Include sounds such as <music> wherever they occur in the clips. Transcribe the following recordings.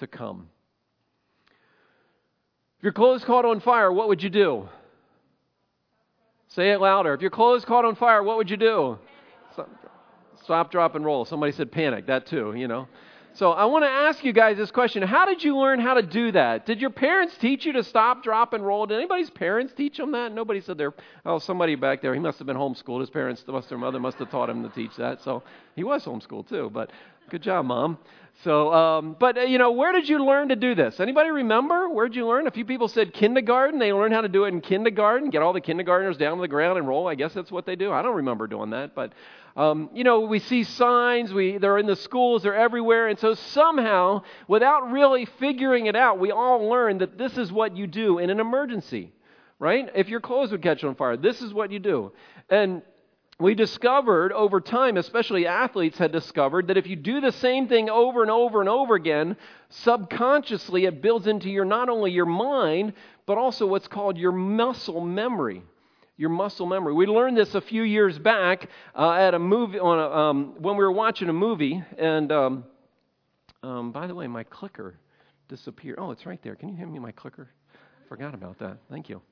to come. If your clothes caught on fire, what would you do? Say it louder. If your clothes caught on fire, what would you do? Stop, drop, and roll. Somebody said panic. That too, you know. So I want to ask you guys this question. How did you learn how to do that? Did your parents teach you to stop, drop, and roll? Did anybody's parents teach them that? Nobody said there. Oh, somebody back there, he must have been homeschooled. His parents, must, their mother must have taught him to teach that. So he was homeschooled too. But good job, mom. So, um, but uh, you know, where did you learn to do this? Anybody remember? Where did you learn? A few people said kindergarten. They learned how to do it in kindergarten. Get all the kindergartners down to the ground and roll. I guess that's what they do. I don't remember doing that, but um, you know, we see signs, we, they're in the schools, they're everywhere. And so somehow, without really figuring it out, we all learn that this is what you do in an emergency, right? If your clothes would catch on fire, this is what you do. And we discovered over time, especially athletes had discovered, that if you do the same thing over and over and over again, subconsciously it builds into your not only your mind, but also what's called your muscle memory your muscle memory. We learned this a few years back uh, at a movie on a, um, when we were watching a movie. And um, um, by the way, my clicker disappeared. Oh, it's right there. Can you hand me my clicker? Forgot about that. Thank you.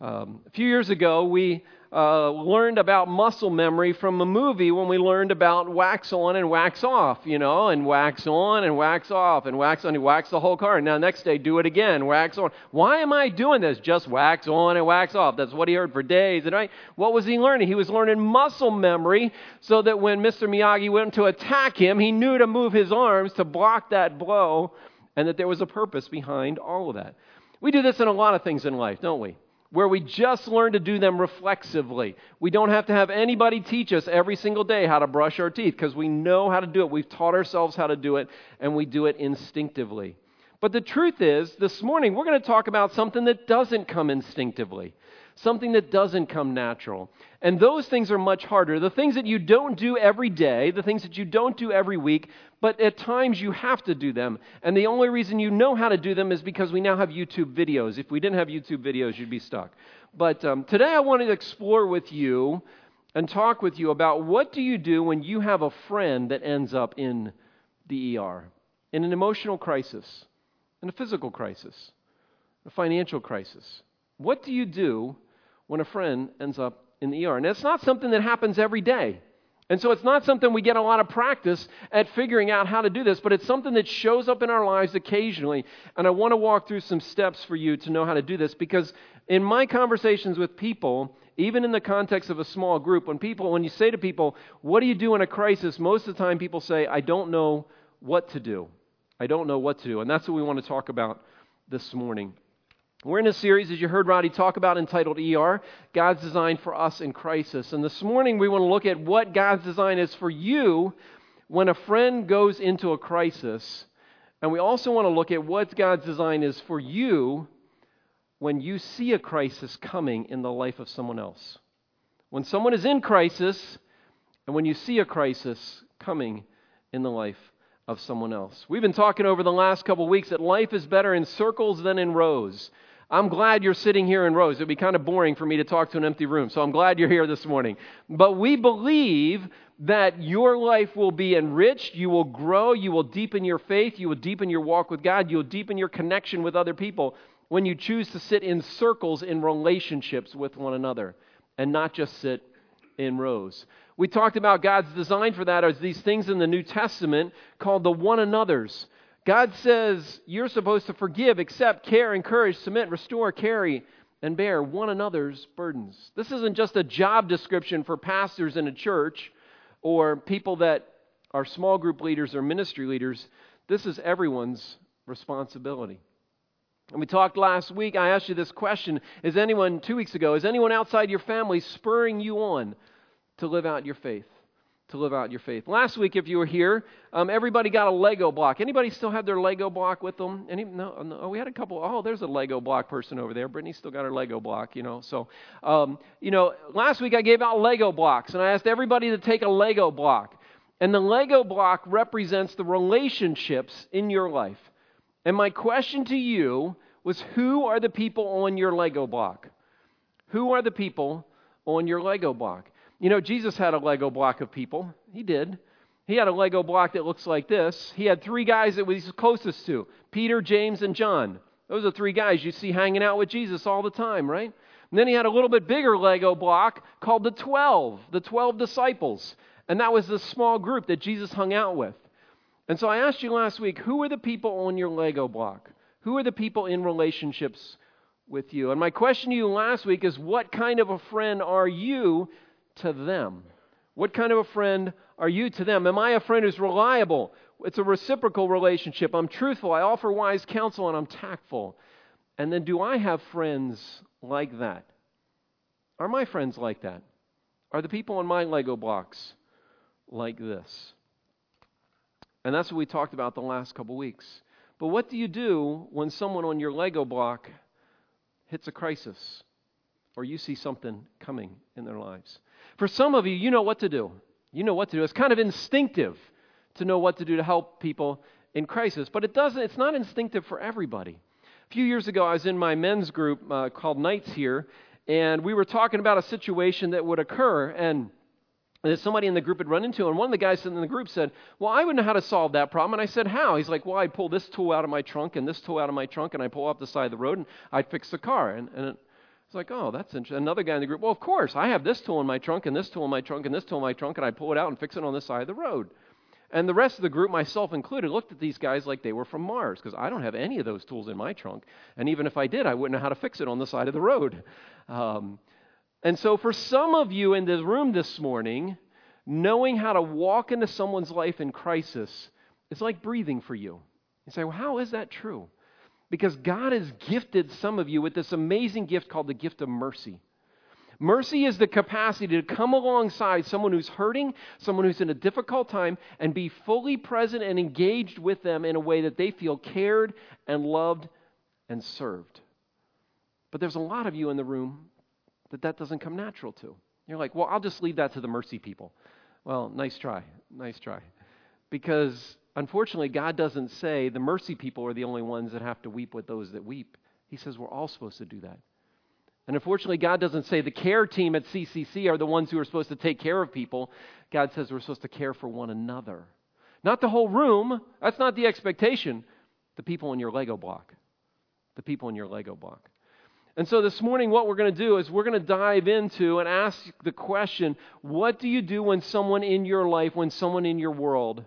Um, a few years ago, we uh, learned about muscle memory from a movie when we learned about wax on and wax off, you know, and wax on and wax off and wax on. You wax the whole car. And now, next day, do it again, wax on. Why am I doing this? Just wax on and wax off. That's what he heard for days. And what was he learning? He was learning muscle memory so that when Mr. Miyagi went to attack him, he knew to move his arms to block that blow and that there was a purpose behind all of that. We do this in a lot of things in life, don't we? Where we just learn to do them reflexively. We don't have to have anybody teach us every single day how to brush our teeth because we know how to do it. We've taught ourselves how to do it, and we do it instinctively. But the truth is, this morning we're going to talk about something that doesn't come instinctively something that doesn't come natural. And those things are much harder. The things that you don't do every day, the things that you don't do every week, but at times you have to do them. And the only reason you know how to do them is because we now have YouTube videos. If we didn't have YouTube videos, you'd be stuck. But um, today I wanted to explore with you and talk with you about what do you do when you have a friend that ends up in the ER, in an emotional crisis, in a physical crisis, a financial crisis. What do you do when a friend ends up in the ER. And it's not something that happens every day. And so it's not something we get a lot of practice at figuring out how to do this, but it's something that shows up in our lives occasionally. And I want to walk through some steps for you to know how to do this because in my conversations with people, even in the context of a small group, when people when you say to people, "What do you do in a crisis?" most of the time people say, "I don't know what to do." I don't know what to do. And that's what we want to talk about this morning. We're in a series, as you heard Roddy talk about, entitled ER God's Design for Us in Crisis. And this morning we want to look at what God's design is for you when a friend goes into a crisis. And we also want to look at what God's design is for you when you see a crisis coming in the life of someone else. When someone is in crisis, and when you see a crisis coming in the life of someone else. We've been talking over the last couple weeks that life is better in circles than in rows. I'm glad you're sitting here in rows. It'd be kind of boring for me to talk to an empty room, so I'm glad you're here this morning. But we believe that your life will be enriched, you will grow, you will deepen your faith, you will deepen your walk with God, you'll deepen your connection with other people when you choose to sit in circles in relationships with one another and not just sit in rows. We talked about God's design for that as these things in the New Testament called the one another's. God says you're supposed to forgive, accept, care, encourage, submit, restore, carry, and bear one another's burdens. This isn't just a job description for pastors in a church or people that are small group leaders or ministry leaders. This is everyone's responsibility. And we talked last week, I asked you this question Is anyone, two weeks ago, is anyone outside your family spurring you on to live out your faith? To live out your faith. Last week, if you were here, um, everybody got a Lego block. Anybody still have their Lego block with them? Any, no, no, we had a couple. Oh, there's a Lego block person over there. Brittany still got her Lego block, you know. So, um, you know, last week I gave out Lego blocks, and I asked everybody to take a Lego block. And the Lego block represents the relationships in your life. And my question to you was who are the people on your Lego block? Who are the people on your Lego block? You know, Jesus had a Lego block of people. He did. He had a Lego block that looks like this. He had three guys that he's closest to Peter, James, and John. Those are three guys you see hanging out with Jesus all the time, right? And then he had a little bit bigger Lego block called the 12, the 12 disciples. And that was the small group that Jesus hung out with. And so I asked you last week who are the people on your Lego block? Who are the people in relationships with you? And my question to you last week is what kind of a friend are you to them? What kind of a friend are you to them? Am I a friend who's reliable? It's a reciprocal relationship. I'm truthful. I offer wise counsel and I'm tactful. And then do I have friends like that? Are my friends like that? Are the people on my Lego blocks like this? And that's what we talked about the last couple weeks. But what do you do when someone on your Lego block hits a crisis or you see something coming in their lives? For some of you, you know what to do. You know what to do. It's kind of instinctive to know what to do to help people in crisis, but it doesn't it's not instinctive for everybody. A few years ago, I was in my men's group uh, called Knights here, and we were talking about a situation that would occur, and that somebody in the group had run into, and one of the guys in the group said, Well, I would know how to solve that problem. And I said, How? He's like, Well, I'd pull this tool out of my trunk and this tool out of my trunk, and I'd pull up the side of the road, and I'd fix the car. And, and it's like, Oh, that's interesting. Another guy in the group, Well, of course, I have this tool in my trunk, and this tool in my trunk, and this tool in my trunk, and I'd pull it out and fix it on this side of the road. And the rest of the group, myself included, looked at these guys like they were from Mars because I don't have any of those tools in my trunk. And even if I did, I wouldn't know how to fix it on the side of the road. <laughs> Um, and so, for some of you in the room this morning, knowing how to walk into someone's life in crisis is like breathing for you. You say, well, how is that true? Because God has gifted some of you with this amazing gift called the gift of mercy. Mercy is the capacity to come alongside someone who's hurting, someone who's in a difficult time, and be fully present and engaged with them in a way that they feel cared and loved and served. But there's a lot of you in the room that that doesn't come natural to. You're like, well, I'll just leave that to the mercy people. Well, nice try. Nice try. Because unfortunately, God doesn't say the mercy people are the only ones that have to weep with those that weep. He says we're all supposed to do that. And unfortunately, God doesn't say the care team at CCC are the ones who are supposed to take care of people. God says we're supposed to care for one another. Not the whole room. That's not the expectation. The people in your Lego block. The people in your Lego block. And so this morning, what we're going to do is we're going to dive into and ask the question what do you do when someone in your life, when someone in your world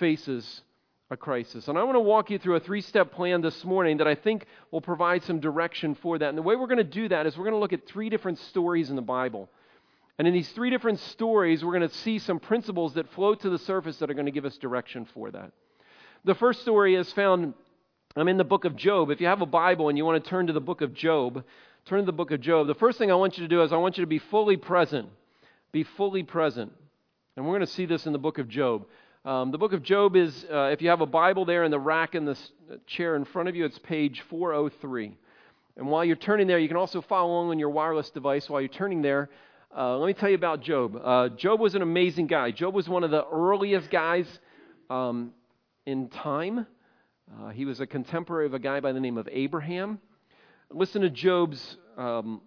faces a crisis. And I want to walk you through a three step plan this morning that I think will provide some direction for that. And the way we're going to do that is we're going to look at three different stories in the Bible. And in these three different stories, we're going to see some principles that float to the surface that are going to give us direction for that. The first story is found I'm in the book of Job. If you have a Bible and you want to turn to the book of Job, turn to the book of Job. The first thing I want you to do is I want you to be fully present. Be fully present. And we're going to see this in the book of Job. Um, the book of Job is, uh, if you have a Bible there in the rack in the uh, chair in front of you, it's page 403. And while you're turning there, you can also follow along on your wireless device while you're turning there. Uh, let me tell you about Job. Uh, Job was an amazing guy. Job was one of the earliest guys um, in time. Uh, he was a contemporary of a guy by the name of Abraham. Listen to Job's um,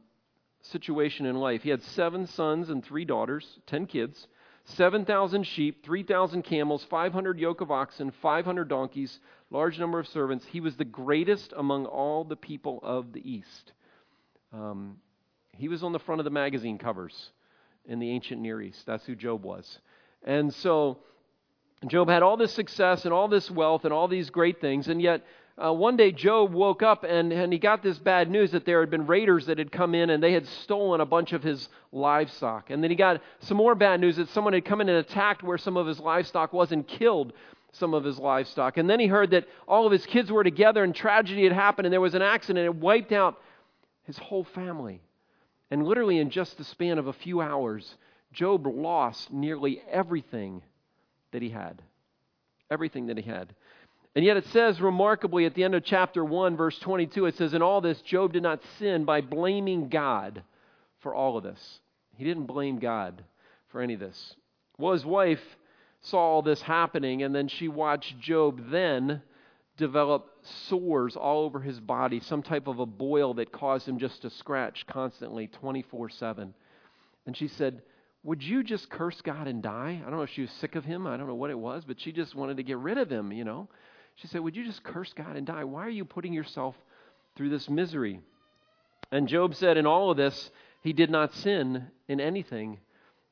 situation in life. He had seven sons and three daughters, ten kids. 7,000 sheep, 3,000 camels, 500 yoke of oxen, 500 donkeys, large number of servants. He was the greatest among all the people of the East. Um, he was on the front of the magazine covers in the ancient Near East. That's who Job was. And so Job had all this success and all this wealth and all these great things, and yet uh, one day Job woke up and, and he got this bad news that there had been raiders that had come in and they had stolen a bunch of his livestock. And then he got some more bad news that someone had come in and attacked where some of his livestock was and killed some of his livestock. And then he heard that all of his kids were together and tragedy had happened and there was an accident. It wiped out his whole family. And literally, in just the span of a few hours, Job lost nearly everything that he had. Everything that he had. And yet it says remarkably at the end of chapter 1, verse 22, it says, In all this, Job did not sin by blaming God for all of this. He didn't blame God for any of this. Well, his wife saw all this happening, and then she watched Job then develop sores all over his body, some type of a boil that caused him just to scratch constantly 24 7. And she said, Would you just curse God and die? I don't know if she was sick of him. I don't know what it was, but she just wanted to get rid of him, you know. She said, Would you just curse God and die? Why are you putting yourself through this misery? And Job said, In all of this, he did not sin in anything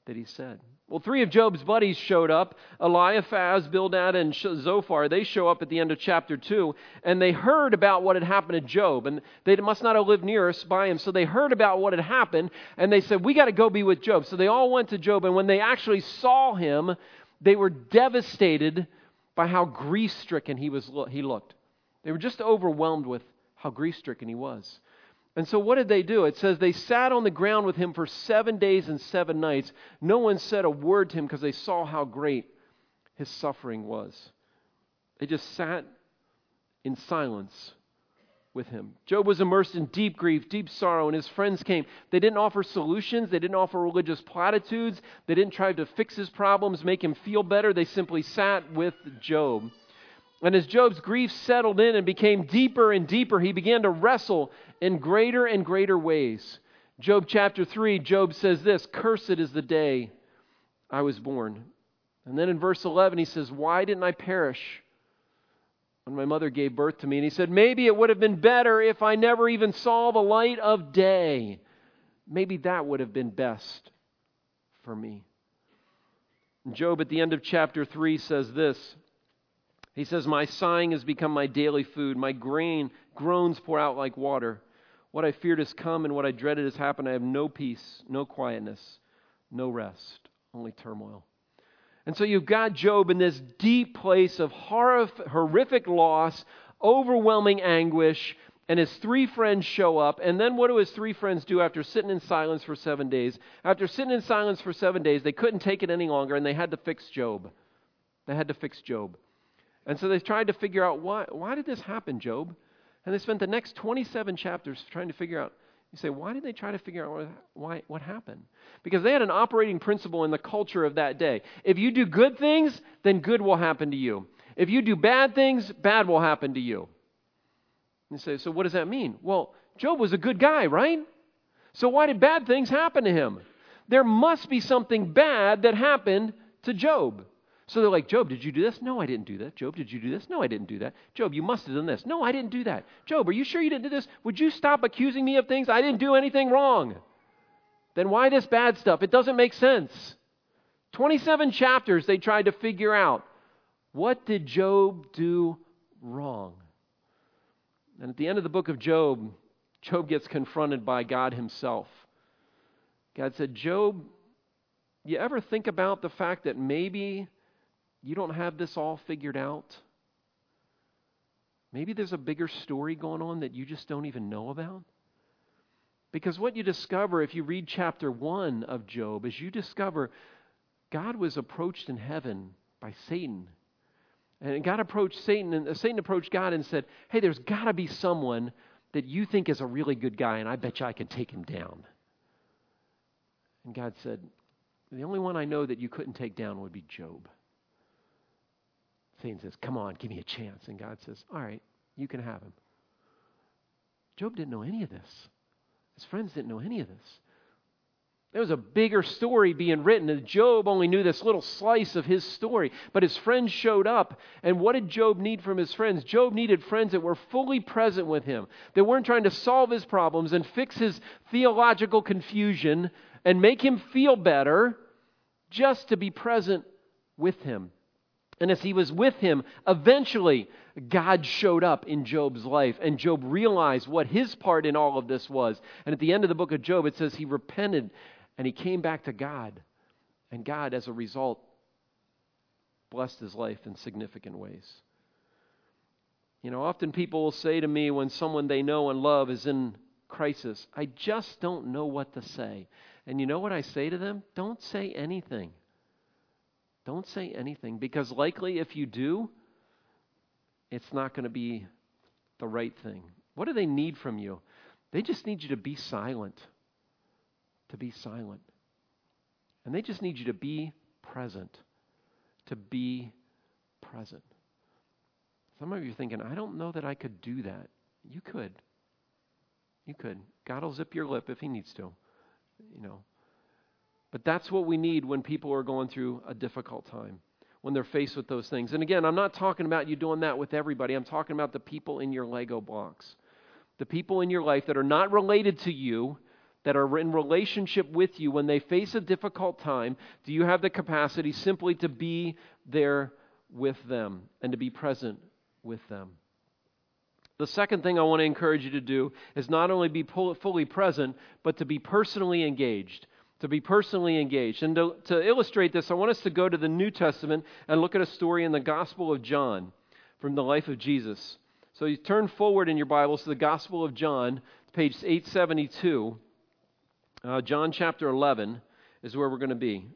that he said. Well, three of Job's buddies showed up Eliphaz, Bildad, and Zophar. They show up at the end of chapter 2, and they heard about what had happened to Job. And they must not have lived near us by him, so they heard about what had happened, and they said, We got to go be with Job. So they all went to Job, and when they actually saw him, they were devastated by how grief stricken he, was, he looked. They were just overwhelmed with how grief stricken he was. And so, what did they do? It says they sat on the ground with him for seven days and seven nights. No one said a word to him because they saw how great his suffering was. They just sat in silence with him. Job was immersed in deep grief, deep sorrow, and his friends came. They didn't offer solutions, they didn't offer religious platitudes, they didn't try to fix his problems, make him feel better. They simply sat with Job. And as Job's grief settled in and became deeper and deeper, he began to wrestle in greater and greater ways. Job chapter 3, Job says this Cursed is the day I was born. And then in verse 11, he says, Why didn't I perish when my mother gave birth to me? And he said, Maybe it would have been better if I never even saw the light of day. Maybe that would have been best for me. And Job at the end of chapter 3 says this he says, My sighing has become my daily food. My grain groans pour out like water. What I feared has come, and what I dreaded has happened. I have no peace, no quietness, no rest, only turmoil. And so you've got Job in this deep place of horrific loss, overwhelming anguish, and his three friends show up. And then what do his three friends do after sitting in silence for seven days? After sitting in silence for seven days, they couldn't take it any longer, and they had to fix Job. They had to fix Job. And so they tried to figure out why, why did this happen, Job? And they spent the next 27 chapters trying to figure out. You say, why did they try to figure out why, what happened? Because they had an operating principle in the culture of that day. If you do good things, then good will happen to you. If you do bad things, bad will happen to you. You say, so what does that mean? Well, Job was a good guy, right? So why did bad things happen to him? There must be something bad that happened to Job. So they're like, Job, did you do this? No, I didn't do that. Job, did you do this? No, I didn't do that. Job, you must have done this. No, I didn't do that. Job, are you sure you didn't do this? Would you stop accusing me of things? I didn't do anything wrong. Then why this bad stuff? It doesn't make sense. 27 chapters they tried to figure out what did Job do wrong? And at the end of the book of Job, Job gets confronted by God himself. God said, Job, you ever think about the fact that maybe you don't have this all figured out. Maybe there's a bigger story going on that you just don't even know about. Because what you discover if you read chapter 1 of Job is you discover God was approached in heaven by Satan. And God approached Satan, and Satan approached God and said, Hey, there's got to be someone that you think is a really good guy, and I bet you I can take him down. And God said, The only one I know that you couldn't take down would be Job. Satan says, Come on, give me a chance. And God says, All right, you can have him. Job didn't know any of this. His friends didn't know any of this. There was a bigger story being written, and Job only knew this little slice of his story. But his friends showed up, and what did Job need from his friends? Job needed friends that were fully present with him, that weren't trying to solve his problems and fix his theological confusion and make him feel better, just to be present with him. And as he was with him, eventually God showed up in Job's life, and Job realized what his part in all of this was. And at the end of the book of Job, it says he repented and he came back to God. And God, as a result, blessed his life in significant ways. You know, often people will say to me when someone they know and love is in crisis, I just don't know what to say. And you know what I say to them? Don't say anything. Don't say anything because likely if you do, it's not going to be the right thing. What do they need from you? They just need you to be silent. To be silent. And they just need you to be present. To be present. Some of you are thinking, I don't know that I could do that. You could. You could. God will zip your lip if He needs to. You know. But that's what we need when people are going through a difficult time, when they're faced with those things. And again, I'm not talking about you doing that with everybody. I'm talking about the people in your Lego blocks. The people in your life that are not related to you, that are in relationship with you when they face a difficult time, do you have the capacity simply to be there with them and to be present with them? The second thing I want to encourage you to do is not only be fully present, but to be personally engaged to be personally engaged. And to, to, illustrate this, I want us to go to the New Testament and look at a story in the Gospel of John from the life of Jesus. So you turn forward in your Bibles to the Gospel of John, page 872. Uh, John chapter 11 is where we're going to be.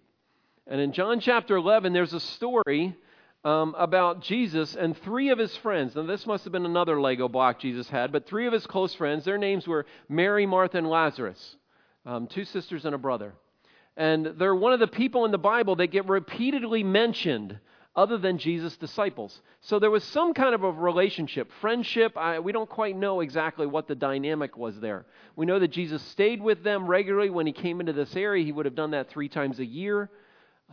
And in John chapter 11, there's a story um, about Jesus and three of his friends. Now, this must have been another Lego block Jesus had, but three of his close friends, their names were Mary, Martha, and Lazarus um, two sisters and a brother. And they're one of the people in the Bible that get repeatedly mentioned other than Jesus' disciples. So there was some kind of a relationship, friendship. I, we don't quite know exactly what the dynamic was there. We know that Jesus stayed with them regularly when he came into this area. He would have done that three times a year.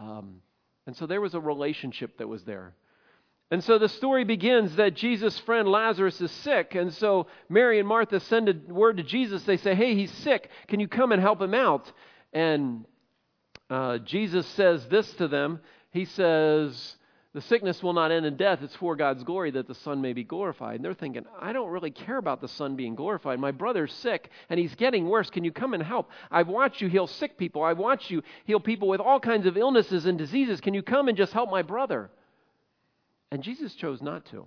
Um, and so there was a relationship that was there. And so the story begins that Jesus' friend Lazarus is sick. And so Mary and Martha send a word to Jesus. They say, Hey, he's sick. Can you come and help him out? And uh, Jesus says this to them He says, The sickness will not end in death. It's for God's glory that the Son may be glorified. And they're thinking, I don't really care about the Son being glorified. My brother's sick and he's getting worse. Can you come and help? I've watched you heal sick people. I've watched you heal people with all kinds of illnesses and diseases. Can you come and just help my brother? And Jesus chose not to.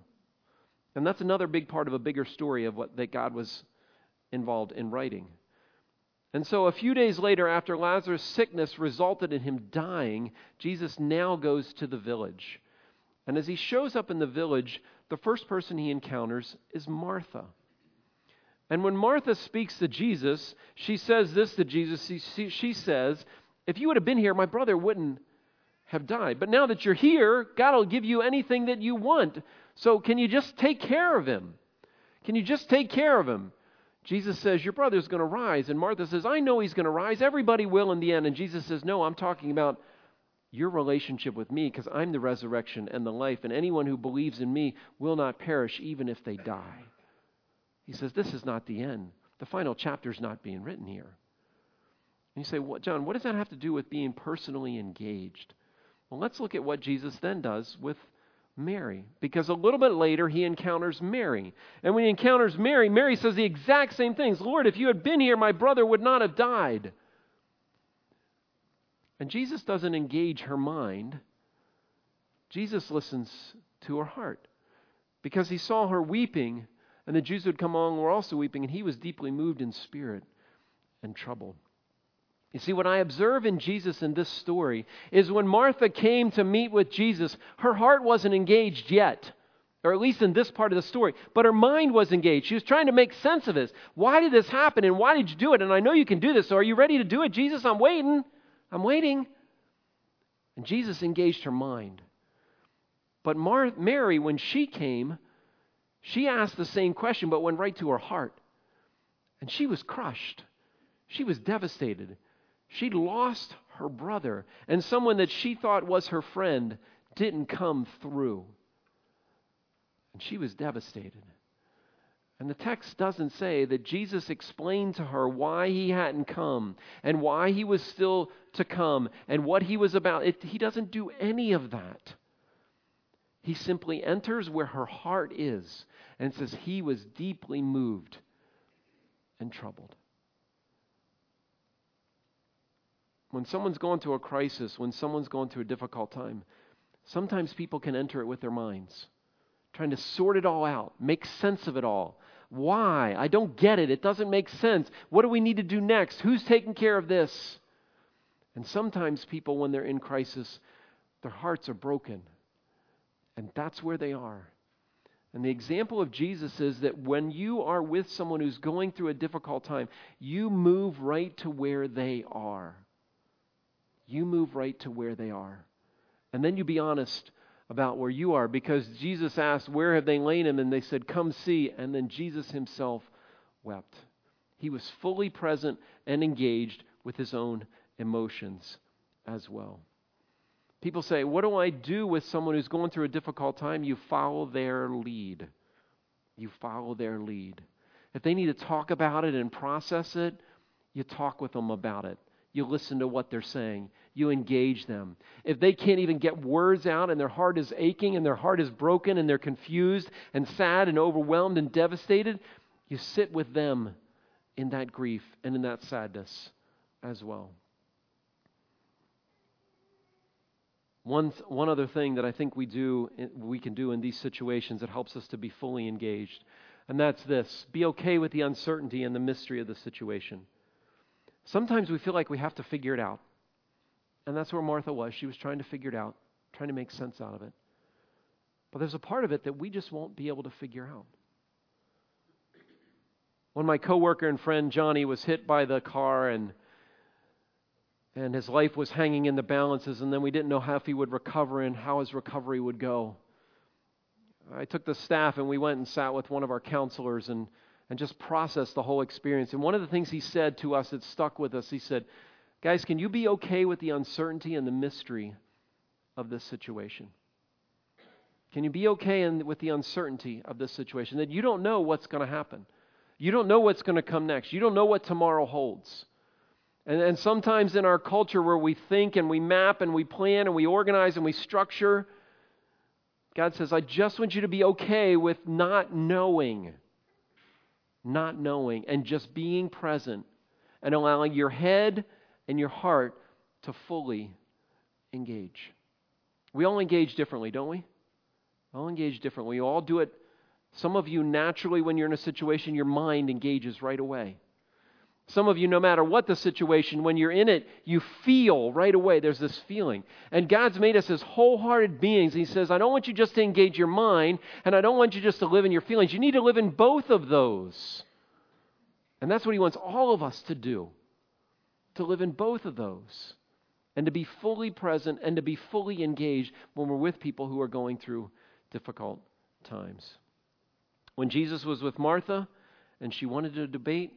And that's another big part of a bigger story of what that God was involved in writing. And so a few days later, after Lazarus' sickness resulted in him dying, Jesus now goes to the village. And as he shows up in the village, the first person he encounters is Martha. And when Martha speaks to Jesus, she says this to Jesus. She, says, If you would have been here, my brother wouldn't have died. But now that you're here, God will give you anything that you want. So can you just take care of him? Can you just take care of him? Jesus says, Your brother's going to rise. And Martha says, I know he's going to rise. Everybody will in the end. And Jesus says, No, I'm talking about your relationship with me because I'm the resurrection and the life. And anyone who believes in me will not perish even if they die. He says, This is not the end. The final chapter is not being written here. And you say, well, John, what does that have to do with being personally engaged? Well, let's look at what Jesus then does with Mary. Because a little bit later, he encounters Mary. And when he encounters Mary, Mary says the exact same things Lord, if you had been here, my brother would not have died. And Jesus doesn't engage her mind, Jesus listens to her heart. Because he saw her weeping, and the Jews who had come along were also weeping, and he was deeply moved in spirit and troubled. You see, what I observe in Jesus in this story is when Martha came to meet with Jesus, her heart wasn't engaged yet, or at least in this part of the story, but her mind was engaged. She was trying to make sense of this. Why did this happen, and why did you do it? And I know you can do this, so are you ready to do it? Jesus, I'm waiting. I'm waiting. And Jesus engaged her mind. But Mar- Mary, when she came, she asked the same question, but went right to her heart. And she was crushed. She was devastated. She lost her brother, and someone that she thought was her friend didn't come through. And she was devastated. And the text doesn't say that Jesus explained to her why he hadn't come and why he was still to come and what he was about. It, he doesn't do any of that. He simply enters where her heart is and says he was deeply moved and troubled. When someone's going through a crisis, when someone's going through a difficult time, sometimes people can enter it with their minds, trying to sort it all out, make sense of it all. Why? I don't get it. It doesn't make sense. What do we need to do next? Who's taking care of this? And sometimes people, when they're in crisis, their hearts are broken. And that's where they are. And the example of Jesus is that when you are with someone who's going through a difficult time, you move right to where they are you move right to where they are. And then you be honest about where you are because Jesus asked, Where have they laid him? And they said, Come see. And then Jesus himself wept. He was fully present and engaged with his own emotions as well. People say, What do I do with someone who's going through a difficult time? You follow their lead. You follow their lead. If they need to talk about it and process it, you talk with them about it. You listen to what they're saying. You engage them. If they can't even get words out and their heart is aching and their heart is broken and they're confused and sad and overwhelmed and devastated, you sit with them in that grief and in that sadness as well. One, one other thing that I think we do eh, we can do in these situations that helps us to be fully engaged, and that's this: be okay with the uncertainty and the mystery of the situation. Sometimes we feel like we have to figure it out. And that's where Martha was. She was trying to figure it out, trying to make sense out of it. But there's a part of it that we just won't be able to figure out. When my coworker and friend Johnny was hit by the car and and his life was hanging in the balances and then we didn't know how if he would recover and how his recovery would go. I took the staff and we went and sat with one of our counselors and and just process the whole experience. And one of the things he said to us that stuck with us, he said, Guys, can you be okay with the uncertainty and the mystery of this situation? Can you be okay in, with the uncertainty of this situation? That you don't know what's going to happen. You don't know what's going to come next. You don't know what tomorrow holds. And, and sometimes in our culture where we think and we map and we plan and we organize and we structure, God says, I just want you to be okay with not knowing not knowing, and just being present and allowing your head and your heart to fully engage. We all engage differently, don't we? We all engage differently. We all do it. Some of you naturally, when you're in a situation, your mind engages right away. Some of you, no matter what the situation, when you're in it, you feel right away. There's this feeling. And God's made us as wholehearted beings. He says, I don't want you just to engage your mind, and I don't want you just to live in your feelings. You need to live in both of those. And that's what He wants all of us to do to live in both of those, and to be fully present and to be fully engaged when we're with people who are going through difficult times. When Jesus was with Martha and she wanted to debate,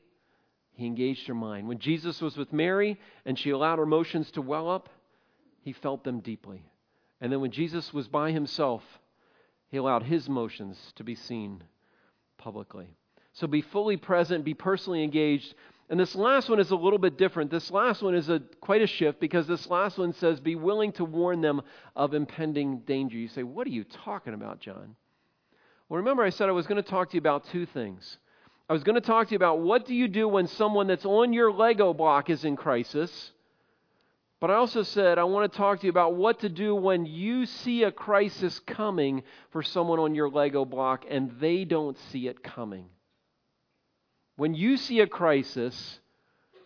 he engaged her mind. When Jesus was with Mary and she allowed her emotions to well up, he felt them deeply. And then when Jesus was by himself, he allowed his emotions to be seen publicly. So be fully present, be personally engaged. And this last one is a little bit different. This last one is a quite a shift because this last one says be willing to warn them of impending danger. You say, "What are you talking about, John?" Well, remember I said I was going to talk to you about two things. I was going to talk to you about what do you do when someone that's on your Lego block is in crisis. But I also said I want to talk to you about what to do when you see a crisis coming for someone on your Lego block and they don't see it coming. When you see a crisis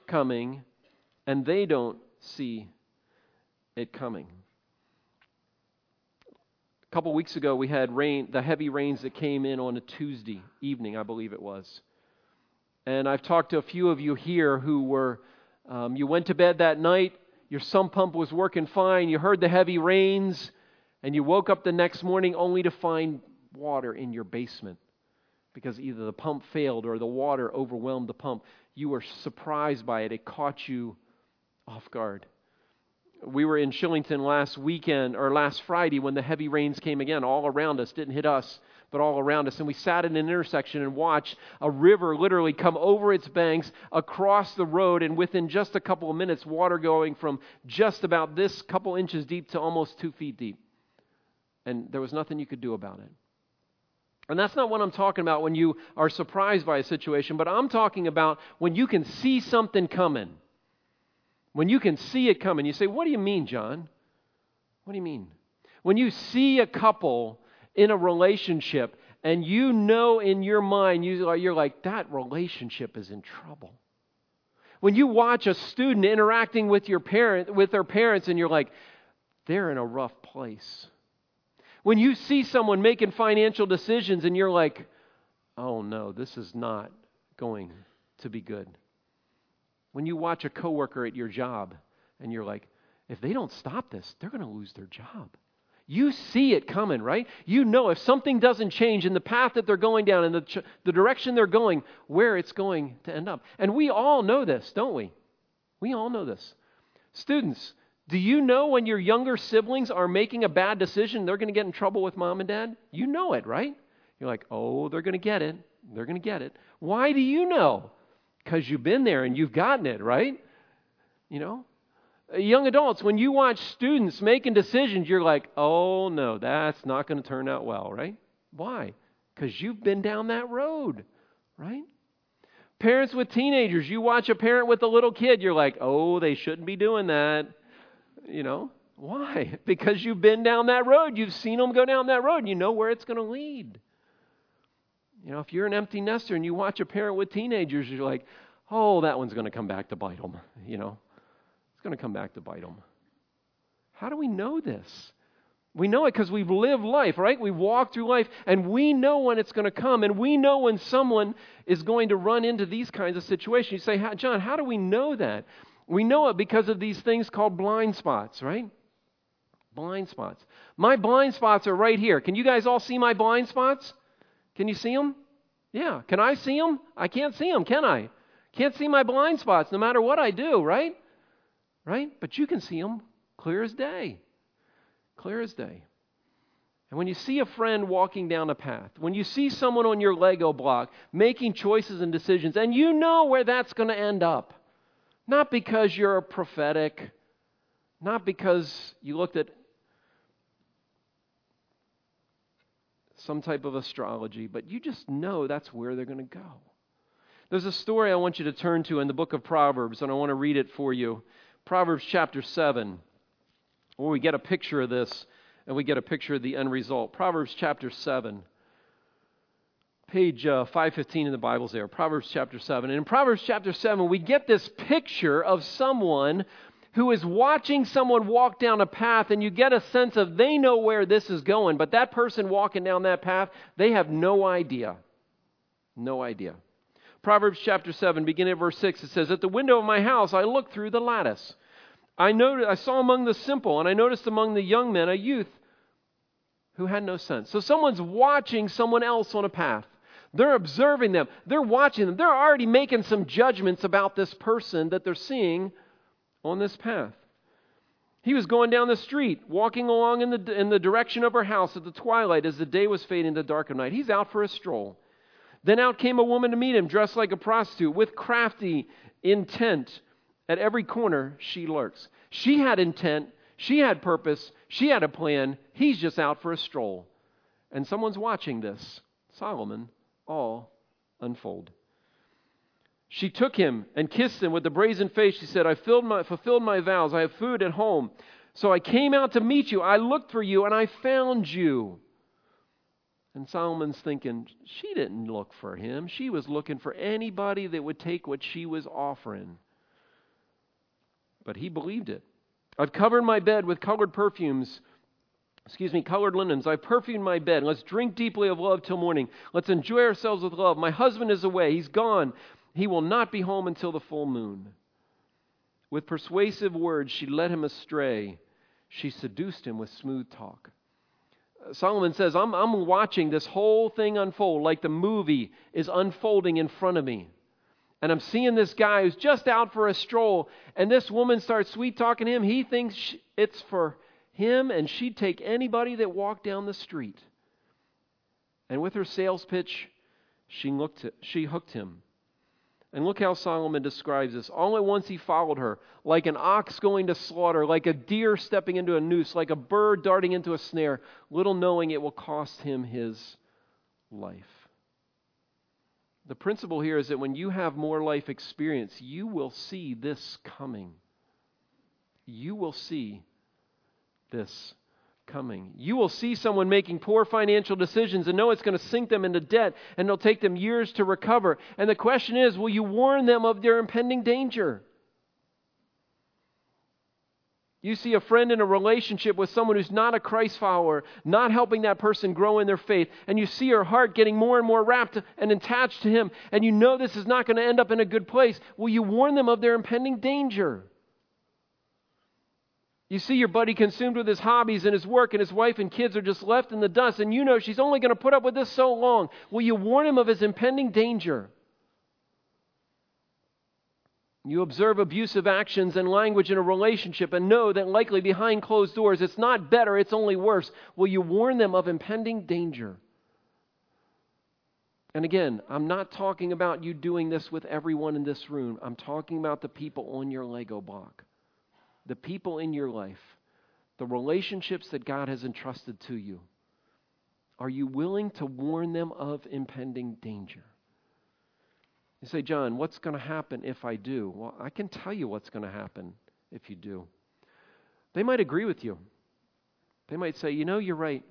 coming and they don't see it coming. A couple weeks ago, we had rain, the heavy rains that came in on a Tuesday evening, I believe it was. And I've talked to a few of you here who were, um, you went to bed that night, your sump pump was working fine, you heard the heavy rains, and you woke up the next morning only to find water in your basement because either the pump failed or the water overwhelmed the pump. You were surprised by it, it caught you off guard. We were in Shillington last weekend or last Friday when the heavy rains came again all around us, didn't hit us but all around us. And we sat in an intersection and watched a river literally come over its banks across the road, and within just a couple of minutes, water going from just about this couple inches deep to almost two feet deep. And there was nothing you could do about it. And that's not what I'm talking about when you are surprised by a situation, but I'm talking about when you can see something coming. When you can see it coming. You say, What do you mean, John? What do you mean? When you see a couple in a relationship and you know in your mind, you're like, that relationship is in trouble. When you watch a student interacting with, your parent, with their parents and you're like, they're in a rough place. When you see someone making financial decisions and you're like, oh no, this is not going to be good. When you watch a coworker at your job and you're like, if they don't stop this, they're going to lose their job. You see it coming, right? You know if something doesn't change in the path that they're going down, in the, ch- the direction they're going, where it's going to end up. And we all know this, don't we? We all know this. Students, Do you know when your younger siblings are making a bad decision, they're going to get in trouble with mom and dad? You know it, right? You're like, oh, they're going to get it. They're going to get it. Why do you know? Because you've been there and you've gotten it, right? You know? Uh, young adults, when you watch students making decisions, you're like, oh no, that's not going to turn out well, right? Why? Because you've been down that road, right? Parents with teenagers, you watch a parent with a little kid, you're like, oh, they shouldn't be doing that. You know, why? <laughs> Because you've been down that road. You've seen them go down that road. You know where it's going to lead. You know, if you're an empty nester and you watch a parent with teenagers, you're like, oh, that one's going to come back to bite them. <laughs> You know, it's going to come back to bite them. How do we know this? We know it because we've lived life, right? We walk through life and we know when it's going to come and we know when someone is going to run into these kinds of situations. You say, John, how do we know that? We know it because of these things called blind spots, right? Blind spots. My blind spots are right here. Can you guys all see my blind spots? Can you see them? Yeah. Can I see them? I can't see them, can I? Can't see my blind spots no matter what I do, right? Right? But you can see them clear as day. Clear as day. And when you see a friend walking down a path, when you see someone on your Lego block making choices and decisions, and you know where that's going to end up, not because you're a prophetic, not because you looked at some type of astrology, but you just know that's where they're going to go. There's a story I want you to turn to in the book of Proverbs, and I want to read it for you. Proverbs chapter 7, where we get a picture of this and we get a picture of the end result. Proverbs chapter 7, page uh, 515 in the Bible's there. Proverbs chapter 7. And in Proverbs chapter 7, we get this picture of someone who is watching someone walk down a path, and you get a sense of they know where this is going, but that person walking down that path, they have no idea. No idea. Proverbs chapter 7, beginning at verse 6, it says, At the window of my house I looked through the lattice. I, noted, I saw among the simple, and I noticed among the young men a youth who had no sense. So someone's watching someone else on a path. They're observing them. They're watching them. They're already making some judgments about this person that they're seeing on this path. He was going down the street, walking along in the, in the direction of her house at the twilight as the day was fading to dark of night. He's out for a stroll. Then out came a woman to meet him, dressed like a prostitute, with crafty intent. At every corner, she lurks. She had intent, she had purpose, she had a plan. He's just out for a stroll. And someone's watching this. Solomon, all unfold. She took him and kissed him with a brazen face. She said, I my, fulfilled my vows. I have food at home. So I came out to meet you. I looked for you and I found you. And Solomon's thinking, she didn't look for him. She was looking for anybody that would take what she was offering. But he believed it. I've covered my bed with colored perfumes. Excuse me, colored linens. I've perfumed my bed. Let's drink deeply of love till morning. Let's enjoy ourselves with love. My husband is away. He's gone. He will not be home until the full moon. With persuasive words, she led him astray. She seduced him with smooth talk. Solomon says, I'm, I'm watching this whole thing unfold like the movie is unfolding in front of me. And I'm seeing this guy who's just out for a stroll, and this woman starts sweet talking him. He thinks it's for him, and she'd take anybody that walked down the street. And with her sales pitch, she, looked she hooked him. And look how Solomon describes this. All at once he followed her, like an ox going to slaughter, like a deer stepping into a noose, like a bird darting into a snare, little knowing it will cost him his life. The principle here is that when you have more life experience, you will see this coming. You will see this coming. You will see someone making poor financial decisions and know it's going to sink them into debt and it'll take them years to recover. And the question is will you warn them of their impending danger? You see a friend in a relationship with someone who's not a Christ follower, not helping that person grow in their faith, and you see her heart getting more and more wrapped and attached to him, and you know this is not going to end up in a good place. Will you warn them of their impending danger? You see your buddy consumed with his hobbies and his work, and his wife and kids are just left in the dust, and you know she's only going to put up with this so long. Will you warn him of his impending danger? You observe abusive actions and language in a relationship and know that likely behind closed doors it's not better, it's only worse. Will you warn them of impending danger? And again, I'm not talking about you doing this with everyone in this room. I'm talking about the people on your Lego block, the people in your life, the relationships that God has entrusted to you. Are you willing to warn them of impending danger? You say, John, what's going to happen if I do? Well, I can tell you what's going to happen if you do. They might agree with you. They might say, you know, you're right.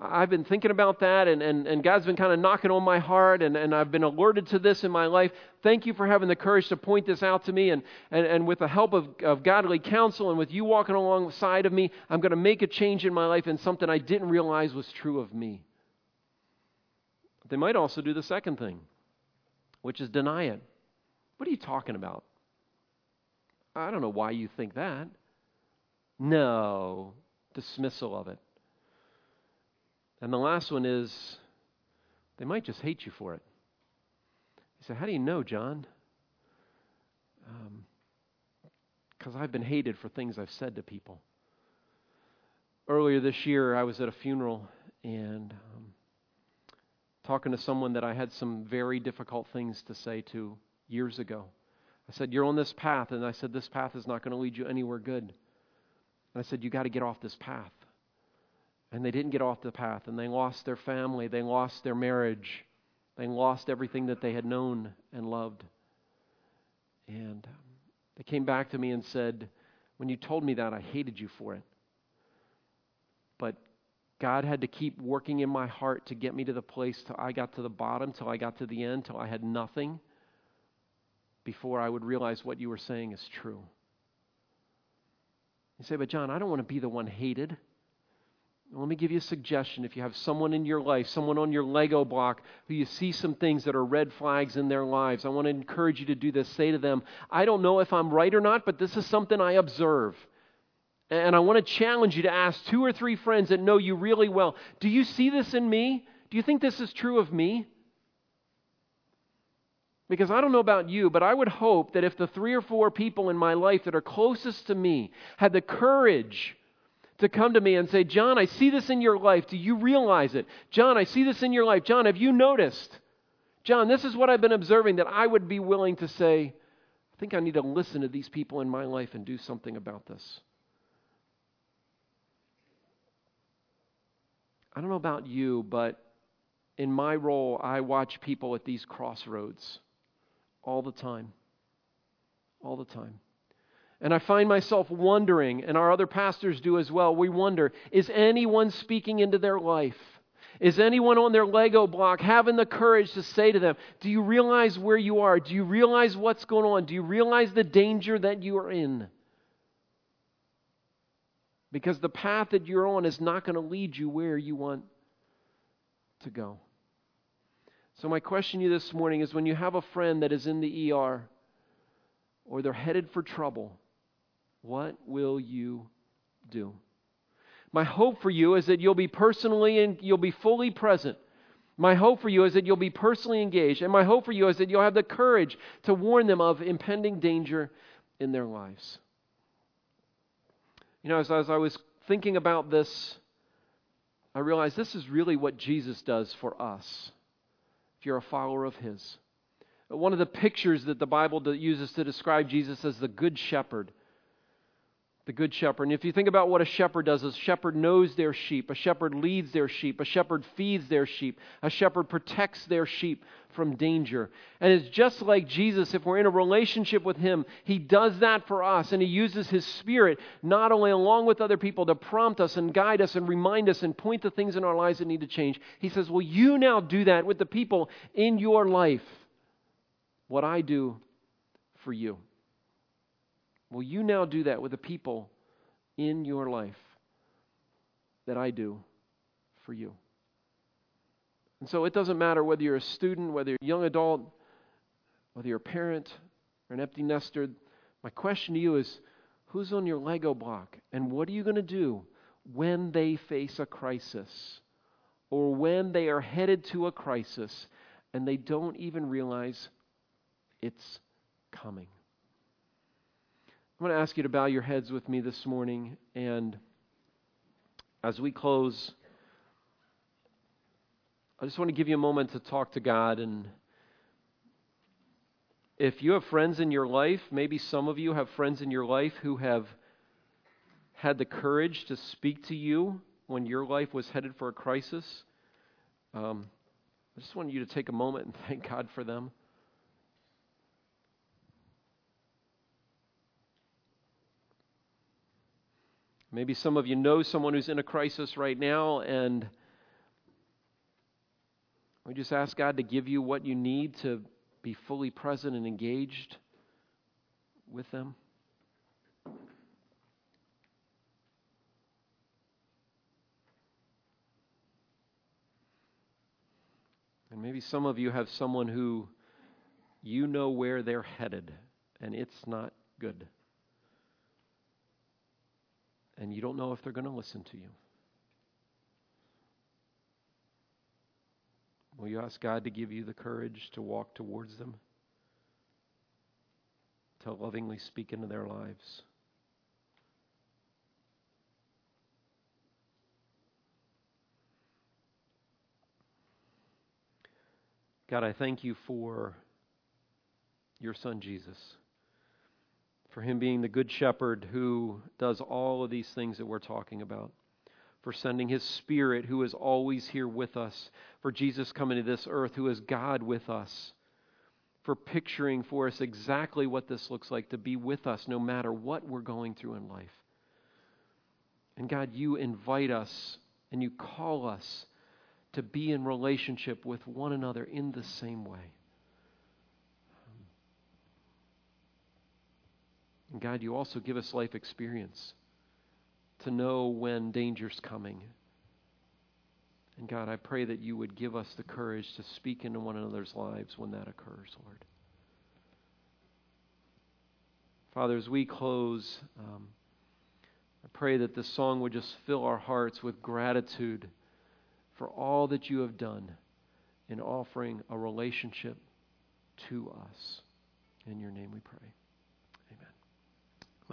I've been thinking about that, and, and, and God's been kind of knocking on my heart, and, and I've been alerted to this in my life. Thank you for having the courage to point this out to me. And, and, and with the help of, of godly counsel and with you walking alongside of me, I'm going to make a change in my life in something I didn't realize was true of me. They might also do the second thing, which is deny it. What are you talking about? I don't know why you think that. No, dismissal of it. And the last one is they might just hate you for it. You say, How do you know, John? Because um, I've been hated for things I've said to people. Earlier this year, I was at a funeral and um, talking to someone that I had some very difficult things to say to years ago. I said, You're on this path. And I said, This path is not going to lead you anywhere good. And I said, You got to get off this path and they didn't get off the path, and they lost their family, they lost their marriage, they lost everything that they had known and loved. And um, they came back to me and said, When you told me that, I hated you for it. But God had to keep working in my heart to get me to the place till I got to the bottom, till I got to the end, till I had nothing, before I would realize what you were saying is true. You say, But John, I don't want to be the one hated. Let me give you a suggestion. If you have someone in your life, someone on your Lego block who you see some things that are red flags in their lives, I want to encourage you to do this. Say to them, I don't know if I'm right or not, but this is something I observe. And I want to challenge you to ask two or three friends that know you really well Do you see this in me? Do you think this is true of me? Because I don't know about you, but I would hope that if the three or four people in my life that are closest to me had the courage to come to me and say, John, I see this in your life. Do you realize it? John, I see this in your life. John, have you noticed? John, this is what I've been observing that I would be willing to say, I think I need to listen to these people in my life and do something about this. I don't know about you, but in my role, I watch people at these crossroads all the time. All the time. And I find myself wondering, and our other pastors do as well. We wonder is anyone speaking into their life? Is anyone on their Lego block having the courage to say to them, Do you realize where you are? Do you realize what's going on? Do you realize the danger that you are in? Because the path that you're on is not going to lead you where you want to go. So, my question to you this morning is when you have a friend that is in the ER or they're headed for trouble, what will you do? My hope for you is that you'll be personally and you'll be fully present. My hope for you is that you'll be personally engaged. And my hope for you is that you'll have the courage to warn them of impending danger in their lives. You know, as, as I was thinking about this, I realized this is really what Jesus does for us if you're a follower of His. One of the pictures that the Bible uses to describe Jesus as the Good Shepherd the good shepherd. And if you think about what a shepherd does, a shepherd knows their sheep, a shepherd leads their sheep, a shepherd feeds their sheep, a shepherd protects their sheep from danger. And it's just like Jesus, if we're in a relationship with him, he does that for us, and he uses his spirit not only along with other people to prompt us and guide us and remind us and point to things in our lives that need to change. He says, Well, you now do that with the people in your life, what I do for you. Will you now do that with the people in your life that I do for you? And so it doesn't matter whether you're a student, whether you're a young adult, whether you're a parent or an empty nester. My question to you is who's on your Lego block? And what are you going to do when they face a crisis or when they are headed to a crisis and they don't even realize it's coming? I'm going to ask you to bow your heads with me this morning. And as we close, I just want to give you a moment to talk to God. And if you have friends in your life, maybe some of you have friends in your life who have had the courage to speak to you when your life was headed for a crisis. Um, I just want you to take a moment and thank God for them. Maybe some of you know someone who's in a crisis right now, and we just ask God to give you what you need to be fully present and engaged with them. And maybe some of you have someone who you know where they're headed, and it's not good and you don't know if they're going to listen to you. Will you ask God to give you the courage to walk towards them? To lovingly speak into their lives? God, I thank you for your son Jesus for him being the good shepherd who does all of these things that we're talking about, for sending his spirit who is always here with us, for Jesus coming to this earth who is God with us, for picturing for us exactly what this looks like to be with us no matter what we're going through in life. And God, you invite us and you call us to be in relationship with one another in the same way. And God, you also give us life experience to know when danger's coming. And God, I pray that you would give us the courage to speak into one another's lives when that occurs, Lord. Father, as we close, um, I pray that this song would just fill our hearts with gratitude for all that you have done in offering a relationship to us. In your name we pray.